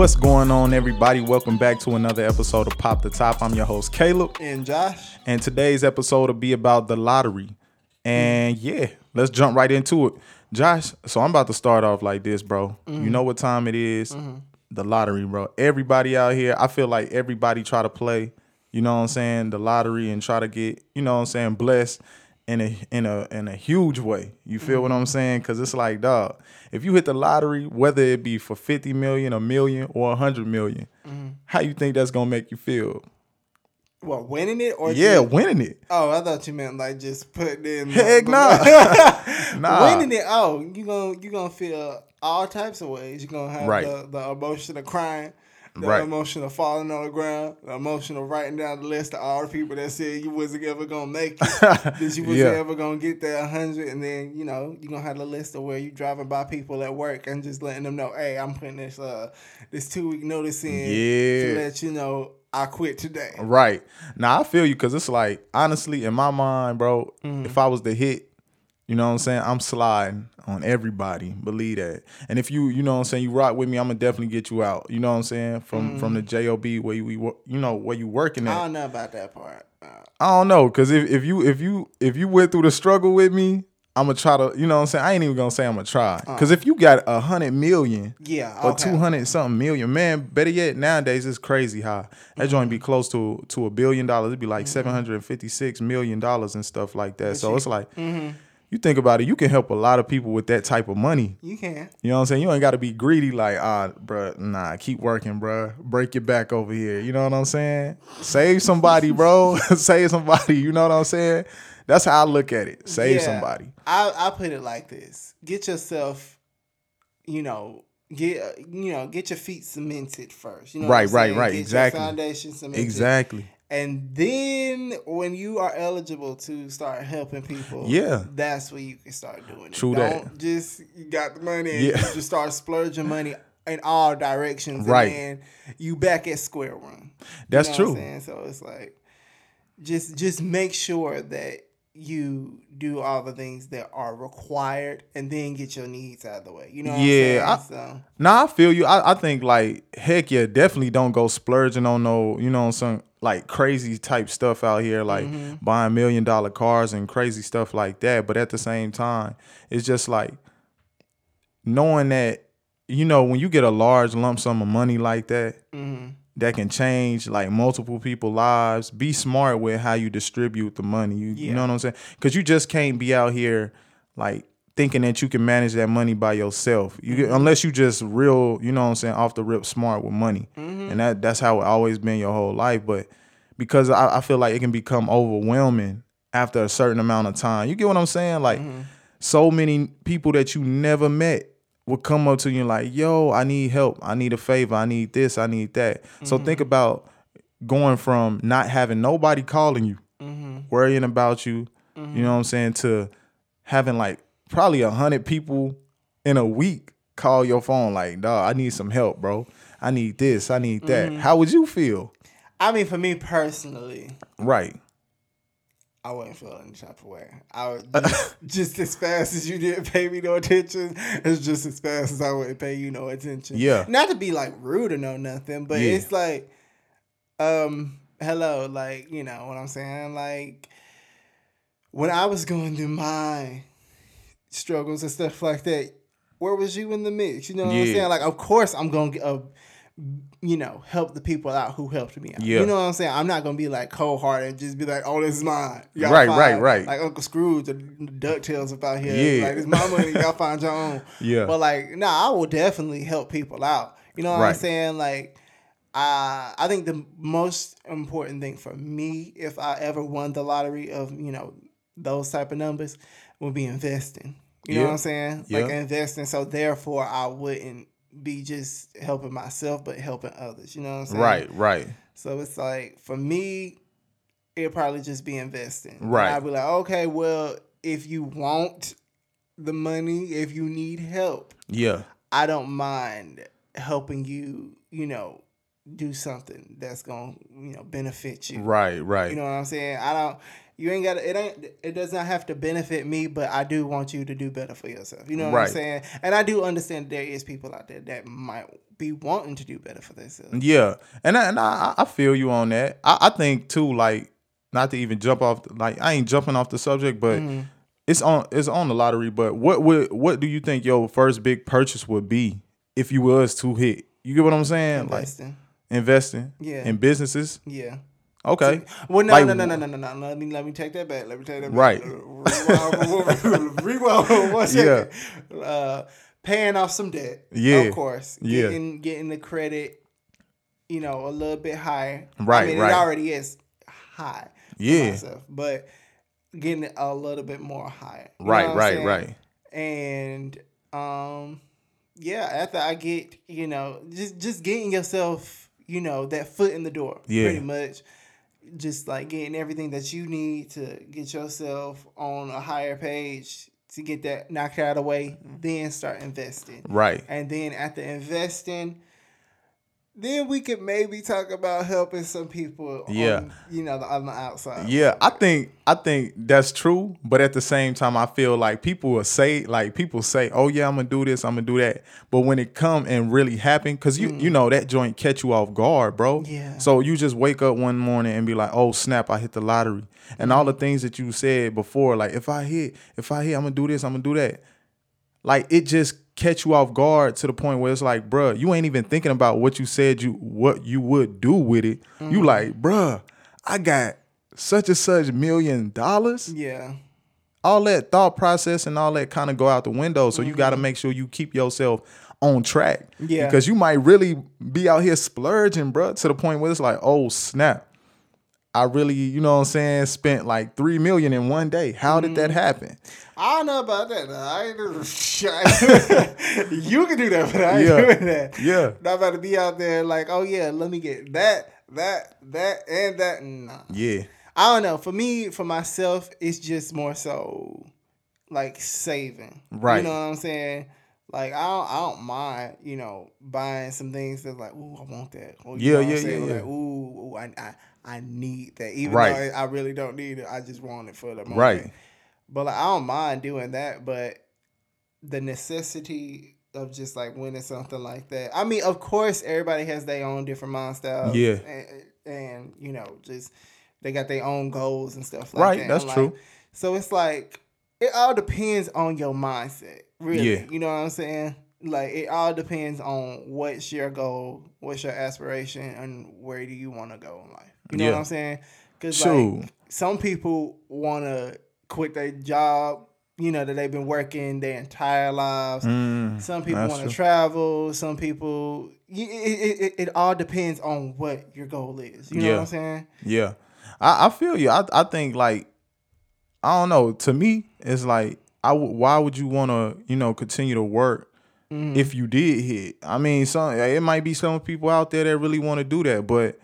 What's going on, everybody? Welcome back to another episode of Pop the Top. I'm your host, Caleb. And Josh, And today's episode will be about the lottery. And mm. yeah, let's jump right into it. Josh, so I'm about to start off like this, bro. You mm-hmm. know what time it is? Mm-hmm. The lottery, bro. Everybody out here, I feel like everybody try to play, you know what I'm saying, the lottery and try to get, you know what I'm saying, blessed in a in a in a huge way. You feel what I'm saying? Cause it's like, dog, if you hit the lottery, whether it be for 50 million, a million, or a hundred million, how you think that's gonna make you feel? what winning it or Yeah, just- winning it. Oh, I thought you meant like just putting in. Heck the- nah. Nah. Winning it. Oh, you gonna you gonna feel all types of ways. You are gonna have Right. the, the emotion of crying. The Right. emotion of falling on the ground, the emotion of writing down the list of all the people that said you wasn't ever gonna make it, that you wasn't Yeah. ever gonna get that hundred, and then you know you gonna have the list of where you driving by people at work and just letting them know, hey, I'm putting this uh this two week notice in Yeah. to let you know I quit today. Right. Now I feel you because it's like honestly in my mind, bro, Mm-hmm. if I was the hit, you know what I'm saying? I'm sliding on everybody. Believe that. And if you, you know what I'm saying, you rock with me, I'm gonna definitely get you out. You know what I'm saying? From from the job where you we you know where you working Mm-hmm. I don't know about that part. Uh, I don't know, cause if, if you if you if you went through the struggle with me, I'm gonna try to. You know what I'm saying? I ain't even gonna say I'm gonna try. Cause if you got a hundred million, Uh. yeah, or two hundred something million. Man, better yet, nowadays it's crazy high. that joint be Mm-hmm. close to to a billion dollars. It'd be like seven hundred and fifty six million dollars and stuff like that. So it's like Mm-hmm. You think about it, you can help a lot of people with that type of money. You can. You know what I'm saying? You ain't got to be greedy like, ah, bruh, nah, keep working, bruh. Break your back over here. You know what I'm saying? Save somebody, bro. Save somebody. You know what I'm saying? That's how I look at it. Save Yeah. somebody. I I put it like this: get yourself, you know, get uh, you know, get your feet cemented first. You know, what Right, I'm right, saying? right, Get your exactly. foundation cemented. Exactly. And then when you are eligible to start helping people, Yeah. that's where you can start doing it. True Don't that. just you got the money and Yeah. you just start splurging money in all directions, Right. And then you back at square one. You That's know true. What I'm saying? So it's like just just make sure that you do all the things that are required and then get your needs out of the way. You know what Yeah, I'm saying? so Nah, I feel you. I, I think like heck yeah, definitely don't go splurging on no, you know, some like crazy type stuff out here, like mm-hmm. buying million dollar cars and crazy stuff like that. But at the same time, it's just like knowing that, you know, when you get a large lump sum of money like that, mm-hmm. That can change like multiple people lives. Be smart with how you distribute the money. You, you know what I'm saying? Because you just can't be out here like thinking that you can manage that money by yourself. You get- mm-hmm. unless you just real, you know what I'm saying, off the rip smart with money. Mm-hmm. And that that's how it always been your whole life. But because I, I feel like it can become overwhelming after a certain amount of time. You get what I'm saying? Like mm-hmm. so many people that you never met would come up to you like, yo, I need help. I need a favor. I need this. I need that. So mm-hmm. think about going from not having nobody calling you, mm-hmm. worrying about you, you know mm-hmm. what I'm saying, to having like probably a hundred people in a week call your phone like, dog, I need some help, bro. I need this. I need that. How would you feel? I mean for me personally, Right. I wouldn't feel any type of way. I would just, just as fast as you didn't pay me no attention, it's just as fast as I wouldn't pay you no attention. Yeah. Not to be like rude or no nothing, but Yeah. it's like, um, hello, like, you know what I'm saying? Like when I was going through my struggles and stuff like that, where was you in the mix? You know what I'm saying? Like, of course I'm gonna get uh, you know, help the people out who helped me out. Yeah. You know what I'm saying? I'm not gonna be like cold hearted and just be like, oh, this is mine. Y'all Right, find- right, right. Like Uncle Scrooge or DuckTales up out here. Yeah. Like, it's my money, y'all find your own. Yeah. But like, nah, I will definitely help people out. You know what I'm saying? Like, uh, I think the most important thing for me, if I ever won the lottery of, you know, those type of numbers, would be investing. You know what I'm saying? Like investing. So therefore I wouldn't be just helping myself, but helping others. You know what I'm saying? Right, right. So it's like for me, it'd probably just be investing. Right. I'd be like, okay, well, if you want the money, if you need help, Yeah. I don't mind helping you, you know, do something that's gonna, you know, benefit you. Right, right. You know what I'm saying? I don't You ain't got it ain't, it does not have to benefit me, but I do want you to do better for yourself. You know what Right. I'm saying? And I do understand there is people out there that might be wanting to do better for themselves. Yeah, and I, and I, I feel you on that. I, I think too, like not to even jump off, like I ain't jumping off the subject, but Mm-hmm. it's on it's on the lottery. But what would what do you think your first big purchase would be if you was to hit? You get what I'm saying? Investing. Like investing, Yeah. in businesses. Yeah. Okay, Well, no, Like, no, no, no, no, no, no. Let me let me take that back. Let me take that back. Right. Rewind, rewind one second. Uh, paying off some debt. Yeah. Of course. Yeah. Getting getting the credit, you know, a little bit higher. Right, I mean, right. it already is high. Yeah. myself, but getting it a little bit more higher. Right, right, saying? right. and um yeah after i get you know just just getting yourself you know that foot in the door Yeah. pretty much just like getting everything that you need to get yourself on a higher page to get that knocked out of the way mm-hmm. then start investing Right. and then after investing then we could maybe talk about helping some people Yeah. on, you know on the outside Yeah, I think I think that's true, but at the same time, I feel like people will say like people say, "Oh yeah, I'm gonna do this, I'm gonna do that," but when it come and really happen, because you you mm. know that joint catch you off guard, bro. Yeah. So you just wake up one morning and be like, "Oh snap, I hit the lottery," and all the mm. things that you said before, like if I hit, if I hit, I'm gonna do this, I'm gonna do that. Like it just catch you off guard to the point where it's like, bruh, you ain't even thinking about what you said you what you would do with it. You mm-hmm. like, bruh, I got such and such million dollars. yeah All that thought process and all that kind of go out the window. So you got to mm-hmm. make sure you keep yourself on track. Yeah. Because you might really be out here splurging, bruh, to the point where it's like, oh snap. I really, you know what I'm saying, spent like three million in one day. How did that mm-hmm. happen? I don't know about that. I ain't you can do that, but I ain't Yeah. doing that. Yeah. Not about to be out there like, oh yeah, let me get that, that, that, and that. Nah. Yeah. I don't know. For me, for myself, it's just more so like saving. Right. You know what I'm saying? Like I don't, I don't mind, you know, buying some things that's like, ooh, I want that. Or, Yeah, know what I'm yeah, yeah, Like, ooh, ooh I, I, I need that. Even Right. though I really don't need it, I just want it for the moment. Right. But like, I don't mind doing that. But the necessity of just like winning something like that. I mean, of course, everybody has their own different mind styles. Yeah. And, and you know, just they got their own goals and stuff like Right, that. that's Like, true. So it's like it all depends on your mindset, really. Yeah. You know what I'm saying? Like it all depends on what's your goal, what's your aspiration, and where do you want to go in life. You know Yeah. what I'm saying? Because like some people want to quit their job, you know, that they've been working their entire lives. Mm, Some people want to travel. Some people, it, it, it, all depends on what your goal is. You know Yeah. what I'm saying? Yeah, I, I feel you. I I think like I don't know. To me, it's like I w- why would you want to you know continue to work Mm-hmm. if you did hit? I mean, some it might be some people out there that really want to do that, but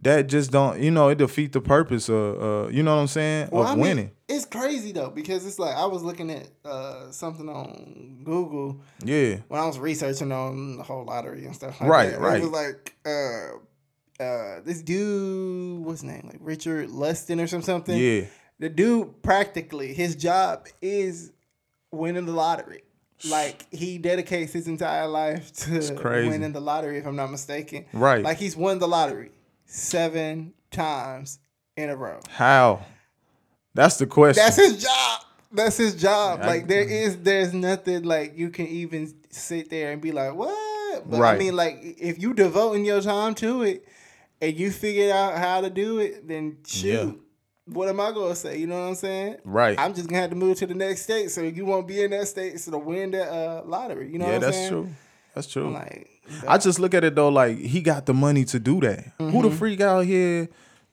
that just don't you know it defeat the purpose of uh you know what I'm saying Well, of I mean, winning. it's crazy though because it's like I was looking at uh, something on Google Yeah, when I was researching on the whole lottery and stuff. Like Right, that. right. It was like uh, uh, this dude, what's his name, like Richard Lustig or some something. yeah, The dude practically his job is winning the lottery. Like he dedicates his entire life to winning the lottery, if I'm not mistaken. Right. Like he's won the lottery seven times in a row. how? That's the question. That's his job. That's his job. I- like there is there's nothing like you can even sit there and be like, what? But I mean like if you devoting your time to it and you figured out how to do it, then shoot. Yeah. What am I gonna say? You know what I'm saying? right. I'm just gonna have to move to the next state so you won't be in that state so to win the uh, lottery. You know yeah, what I'm that's saying? true. That's true. I'm like I just look at it though, like he got the money to do that. Who Mm-hmm. the freak out here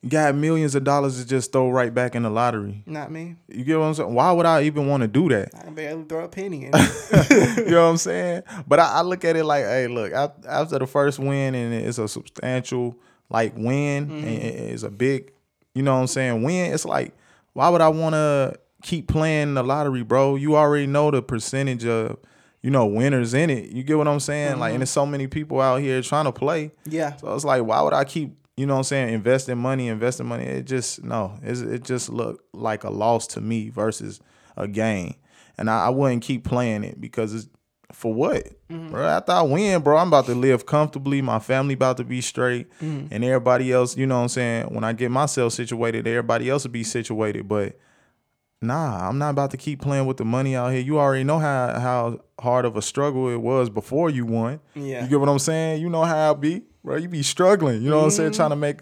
got millions of dollars to just throw right back in the lottery? not me. You get what I'm saying? Why would I even want to do that? I can barely throw a penny in. you know what I'm saying? But I, I look at it like, hey, look, af- after the first win, and it's a substantial like win, and it's a big, you know what I'm saying, win. It's like, why would I want to keep playing the lottery, bro? You already know the percentage of, you know, winners in it. You get what I'm saying? Like, and mm-hmm. there's so many people out here trying to play. yeah. So it's like, why would I keep you know what I'm saying, investing money, investing money, it just no, it's, it just looked like a loss to me versus a gain. And I, I wouldn't keep playing it because it's for what? Mm-hmm. Bro, after I win, bro, I'm about to live comfortably. My family about to be straight. Mm-hmm. And everybody else, you know what I'm saying? When I get myself situated, everybody else will be situated. But nah, I'm not about to keep playing with the money out here. You already know how how hard of a struggle it was before you won. Yeah. You get what I'm saying? You know how it be, bro. You be struggling. You know what I'm saying? Trying to make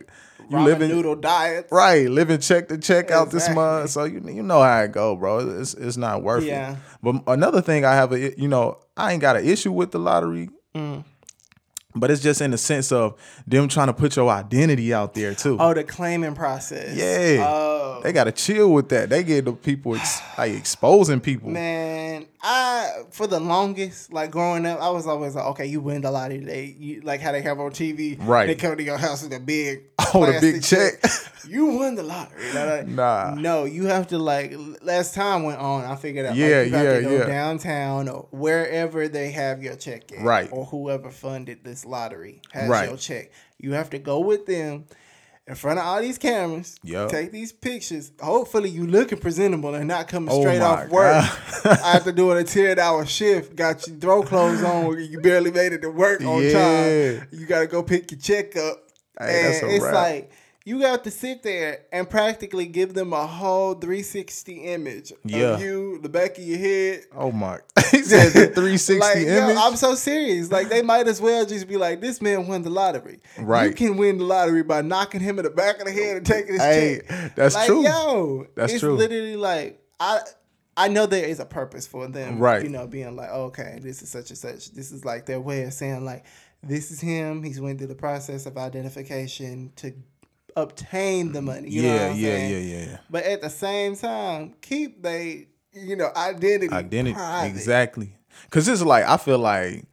you Ramen living noodle diet. right, living check to check out this month. So you you know how it go, bro. It's it's not worth Yeah. it. But another thing I have a you know I ain't got an issue with the lottery. Mm. But it's just in the sense of them trying to put your identity out there too. Oh, the claiming process. Yeah. Oh They gotta chill with that. They get the people ex- like exposing people. man, I for the longest, like growing up, I was always like, okay, you win the lottery today. You like how they have on TV. Right. They come to your house with a big Oh, the big plastic check. you won the lottery. You know, like, Nah. No, you have to like. Last time went on, I figured out. Yeah, like, you have yeah, to go yeah. downtown or wherever they have your check at, Right. Or whoever funded this lottery has Right. your check. You have to go with them. In front of all these cameras, Yup. take these pictures. Hopefully, you looking presentable and not coming Oh straight off work. After doing a ten hour shift, got your throw clothes on. You barely made it to work on Yeah. time. You got to go pick your check up. Hey, and it's wrap. like you got to sit there and practically give them a whole 360 image Yeah. of you, the back of your head. Oh my! he said the 360 like, yo, image. I'm so serious. Like they might as well just be like, this man won the lottery. Right. You can win the lottery by knocking him in the back of the head and taking his Hey, check. that's like, true. Yo, That's it's true. literally like I I know there is a purpose for them. Right. You know, being like, okay, this is such and such. This is like their way of saying like, this is him. He's went through the process of identification to obtain the money. You yeah, yeah, saying? yeah, yeah, But at the same time, keep they you know identity Identity, private. exactly. Because it's like I feel like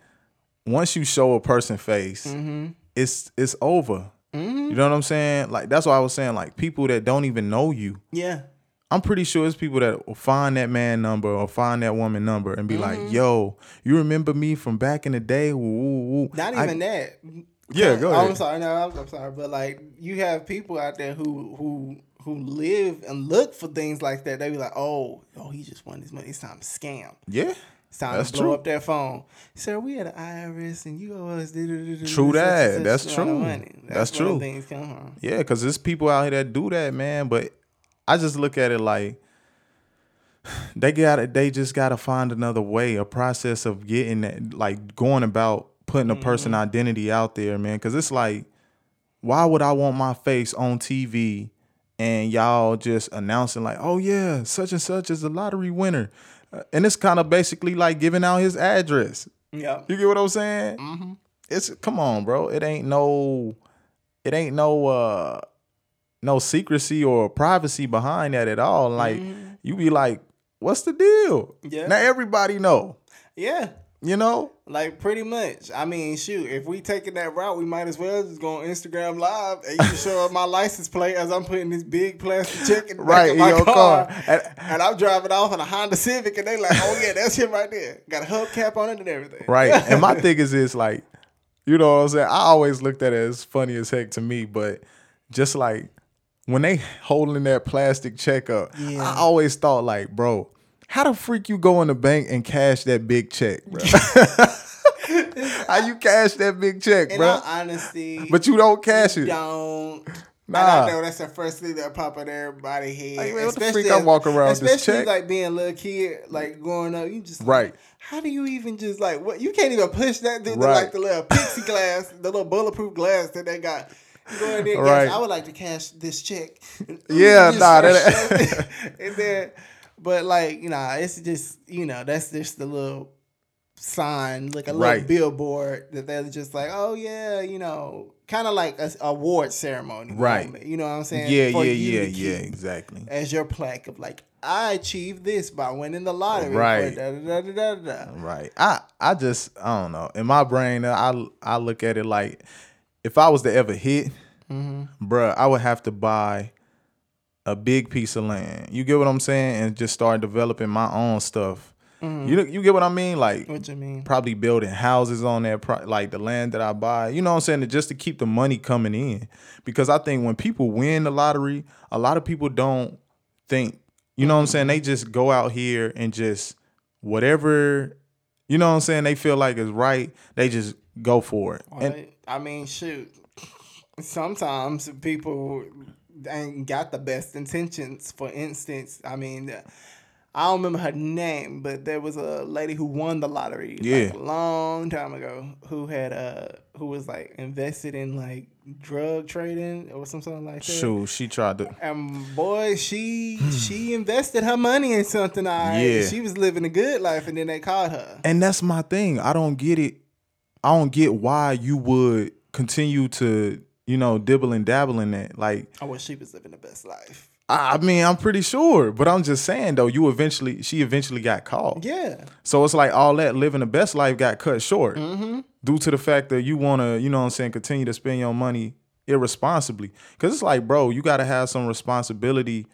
once you show a person face, Mm-hmm. it's it's over. You know what I'm saying? Like that's why I was saying like people that don't even know you. Yeah. I'm pretty sure it's people that will find that man number or find that woman number and be Mm-hmm. like, "Yo, you remember me from back in the day?" Woo, woo, woo. Not I- even that. Yeah, go Oh, ahead. I'm sorry. No, I'm, I'm sorry. But like, you have people out there who who who live and look for things like that. They be like, oh, oh, he just won this money. It's time to scam. Yeah, It's time That's to blow true. up their phone. Sir, we had the IRS and you owe us. True that. That's true. That's where true. Things come from. yeah, because there's people out here that do that, man. But I just look at it like they got They just got to find another way, a process of getting that, like going about putting a person Mm-hmm. identity out there, man. Because it's like, why would I want my face on TV? and y'all just announcing like, "Oh yeah, such and such is the lottery winner," Uh, and it's kind of basically like giving out his address. Yeah. You get what I'm saying? Mm-hmm. It's come on, bro. It ain't no, it ain't no, uh, no secrecy or privacy behind that at all. Like you be like, "What's the deal?" Yeah. Now everybody know. Yeah. You know? Like pretty much. I mean, shoot, if we taking that route, we might as well just go on Instagram live and you can show up my license plate as I'm putting this big plastic check in the Right, back of my in your car. car. And- And, I'm driving off in a Honda Civic and they like, oh yeah, that's him right there. Got a hubcap on it and everything. Right. and my thing is this like, you know what I'm saying? I always looked at it as funny as heck to me, but just like when they holding that plastic check up, Yeah. I always thought like, bro, how the freak you go in the bank and cash that big check, bro? how you cash that big check, In bro? all honesty, But you don't cash it. don't. Nah. I know that's the first thing that pop in everybody's head. Like, man, what the Especially freak I walk around Especially check? like being a little kid, like growing up, you just like, Right. How do you even just like what? You can't even push that through the, Right. like the little pixie glass, the little bulletproof glass that they got. You go in there, Right. cash, I would like to cash this check. Yeah, nah, that- in there. But like, you know, it's just you know, that's just the little sign, like a little Right. billboard that they're just like, oh yeah, you know, kind of like a award ceremony, Right. moment, you know what I'm saying? Yeah, For yeah, yeah, yeah, exactly. As your plaque of like, I achieved this by winning the lottery. Right. Da, da, da. Right. I I just I don't know. In my brain, I I look at it like if I was to ever hit, mm-hmm. bruh, I would have to buy a big piece of land. You get what I'm saying, and just start developing my own stuff. Mm-hmm. You know, you get what I mean? Like What you mean? probably building houses on that pro- like the land that I buy. You know what I'm saying? Just to keep the money coming in. Because I think when people win the lottery, a lot of people don't think, you know what I'm saying? They just go out here and just whatever, you know what I'm saying, they feel like is right, they just go for it. And Well, I mean, shoot. Sometimes people ain't got the best intentions. For instance, I mean, I don't remember her name, but there was a lady who won the lottery like, Yeah. a long time ago who had uh who was like invested in like drug trading or something like that. Sure, she tried to And boy, she she invested her money in something. I Yeah. she was living a good life, and then they caught her. And that's my thing. I don't get it. I don't get why you would continue to, you know, dibble and dabble in that. Like, I wish she was living the best life. I mean, I'm pretty sure, but I'm just saying though, you eventually, she eventually got caught. Yeah. So it's like all that living the best life got cut short Mm-hmm. due to the fact that you want to, you know what I'm saying, continue to spend your money irresponsibly. Cause it's like, bro, you got to have some responsibility.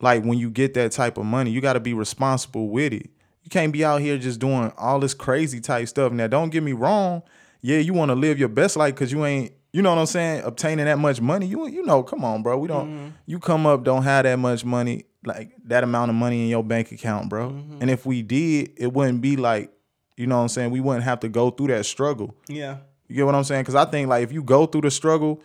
Like when you get that type of money, you got to be responsible with it. You can't be out here just doing all this crazy type stuff. Now, don't get me wrong. Yeah, you want to live your best life because you ain't, you know what I'm saying, obtaining that much money. You, you know, come on, bro. We don't. Mm-hmm. You come up, don't have that much money, like that amount of money in your bank account, bro. Mm-hmm. And if we did, it wouldn't be like, you know what I'm saying. We wouldn't have to go through that struggle. Yeah. You get what I'm saying? Because I think like if you go through the struggle,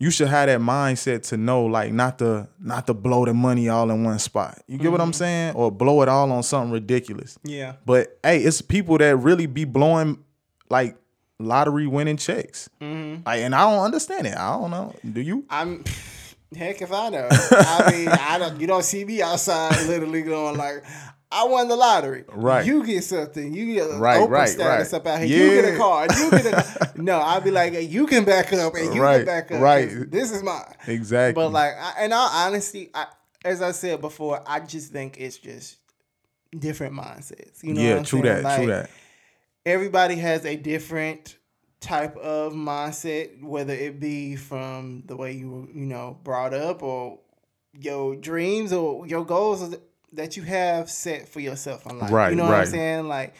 you should have that mindset to know like not to not to blow the money all in one spot. You get what I'm mm-hmm. saying? Or blow it all on something ridiculous. Yeah. But hey, it's people that really be blowing like lottery winning checks. Mm-hmm. Like, and I don't understand it. I don't know. Do you? I'm heck if I know. I mean, I don't. You don't see me outside literally going like, "I won the lottery." Right. You get something. You get a Right, Oprah right, status right. up out here. You get a Yeah. card. You get a. no, I'd be like, you can back up and you Right, can back up. right. This is mine. Exactly. But like, I, in all honesty, I, as I said before, I just think it's just different mindsets. You know? yeah, true saying? that. true that. Everybody has a different type of mindset, whether it be from the way you were, you know, brought up or your dreams or your goals that you have set for yourself in life. Right, You know what right. I'm saying? Like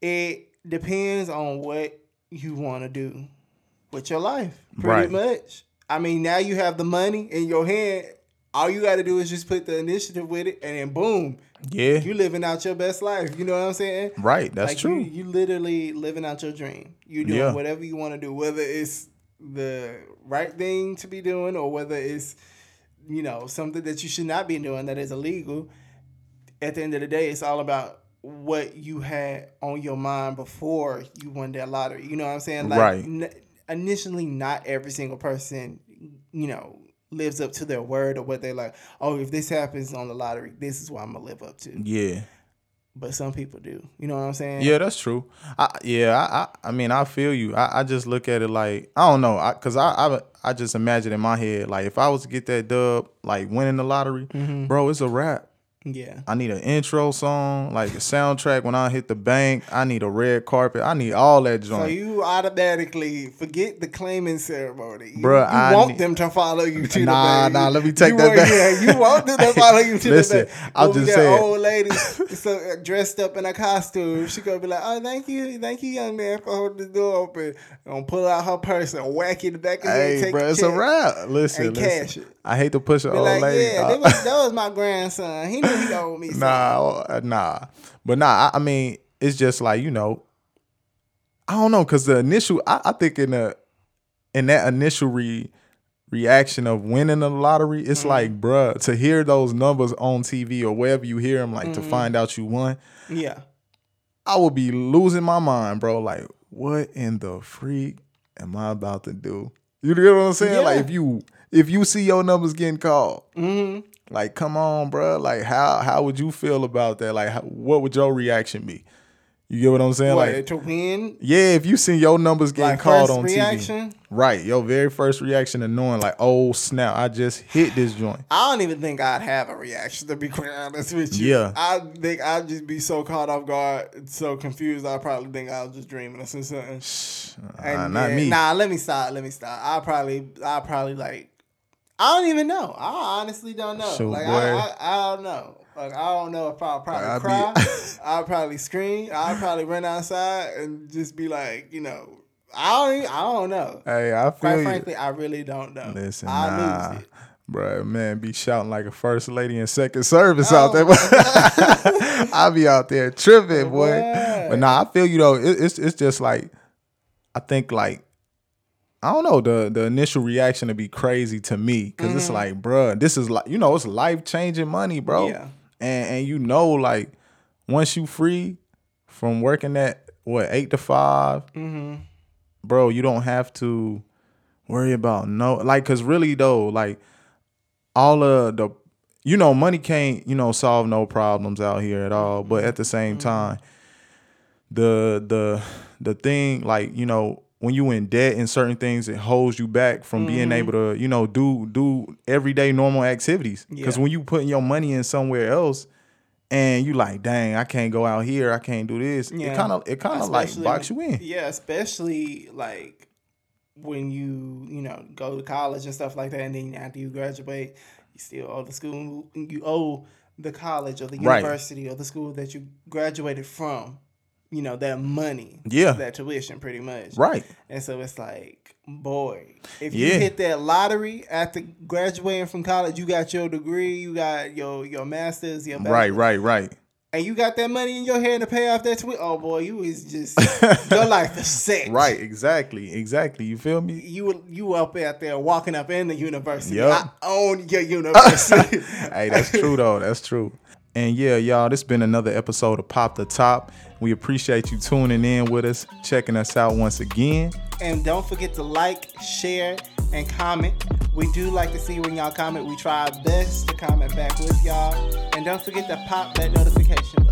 it depends on what you want to do with your life. Pretty Right. much. I mean, now you have the money in your hand. All you got to do is just put the initiative with it, and then boom, Yeah. you living out your best life. You know what I'm saying? right. That's like true. You, you literally living out your dream. You doing Yeah. whatever you want to do, whether it's the right thing to be doing or whether it's you know something that you should not be doing that is illegal. At the end of the day, it's all about what you had on your mind before you won that lottery. You know what I'm saying? Like, Right. n- initially, not every single person, you know, lives up to their word or what they like. Oh, if this happens on the lottery, this is what I'm gonna live up to yeah. but some people do. You know what I'm saying? Yeah, that's true. I, yeah, I, I, I mean, I feel you. I, I just look at it like I don't know, I, cause I, I, I just imagine in my head like if I was to get that dub, like winning the lottery, Mm-hmm. bro, it's a wrap. Yeah. I need an intro song, like a soundtrack when I hit the bank. I need a red carpet. I need all that joint. So you automatically forget the claiming ceremony. You, Bruh, you I want need- them to follow you to Nah, the bank. nah, nah, let me take You that want- back. Yeah, you want them to follow you to Listen, the bank. I'll just saying. Old lady so uh, dressed up in a costume. She gonna be like, "Oh, thank you, thank you, young man, for holding the door open." Gonna pull out her purse and whack it in the back of your head. hey, take bro, the it's a wrap. Listen, and listen. cash it. I hate to push an Be old like, lady. yeah, Uh, that was, that was my grandson. He knew he owed me. something. Nah, uh, nah. But nah, I, I mean, it's just like, you know, I don't know, cause the initial I, I think in the in that initial re, reaction of winning the lottery, it's like, bruh, to hear those numbers on TV or wherever you hear them, like to find out you won, Yeah. I would be losing my mind, bro. Like, what in the freak am I about to do? You know what I'm saying? Like if you if you see your numbers getting called, Mm-hmm. like, come on, bro. Like, how how would you feel about that? Like, how, what would your reaction be? You get what I'm saying? What like, to win? yeah, if you see your numbers getting Like called first on reaction? TV, right? Your very first reaction to knowing, like, oh snap, I just hit this joint. I don't even think I'd have a reaction to be quite honest with you. Yeah. I think I'd just be so caught off guard, so confused. I probably think I was just dreaming or something. Uh, And not yeah, me. Nah, let me stop. Let me stop. I probably, I probably like, I don't even know. I honestly don't know. Shoot, like. I, I, I don't know. Like I don't know if I'll probably I'd be- cry. I'll probably scream. I'll probably run outside and just be like, you know, I don't. Even, I don't know. Hey, I feel Quite you. frankly, I really don't know. Listen, I nah. lose it. Bruh, man, be shouting like a first lady in second service out Oh there. I'll be out there tripping, boy. What? But nah, I feel you though. It, it's it's just like I think like I don't know the the initial reaction to be crazy to me because it's like, bruh, this is like you know it's life changing money, bro. Yeah. And and you know like once you free from working at what eight to 5 mm-hmm. bro, you don't have to worry about no like because really though like all of the you know money can't you know solve no problems out here at all but at the same time the the the thing like you know when you in debt and certain things it holds you back from being mm-hmm. able to you know do do everyday normal activities because Yeah. when you putting your money in somewhere else and you like dang i can't go out here i can't do this Yeah. it kind of it kind of like box you in Yeah, especially like when you you know go to college and stuff like that, and then after you graduate, you still owe the school. You owe the college or the Right. university or the school that you graduated from. You know that money. Yeah. That tuition, pretty much. right And so it's like, boy, if Yeah. you hit that lottery after graduating from college, you got your degree, you got your your masters, your right bachelor's, right right and you got that money in your hand to pay off that tuition. Oh boy, you was just your life is set. right exactly exactly you feel me You you up out there walking up in the university. Yup. I own your university. hey, that's true though. That's true. And yeah, y'all, this been another episode of Pop the Top. We appreciate you tuning in with us, checking us out once again. and don't forget to like, share, and comment. We do like to see when y'all comment. We try our best to comment back with y'all. And don't forget to pop that notification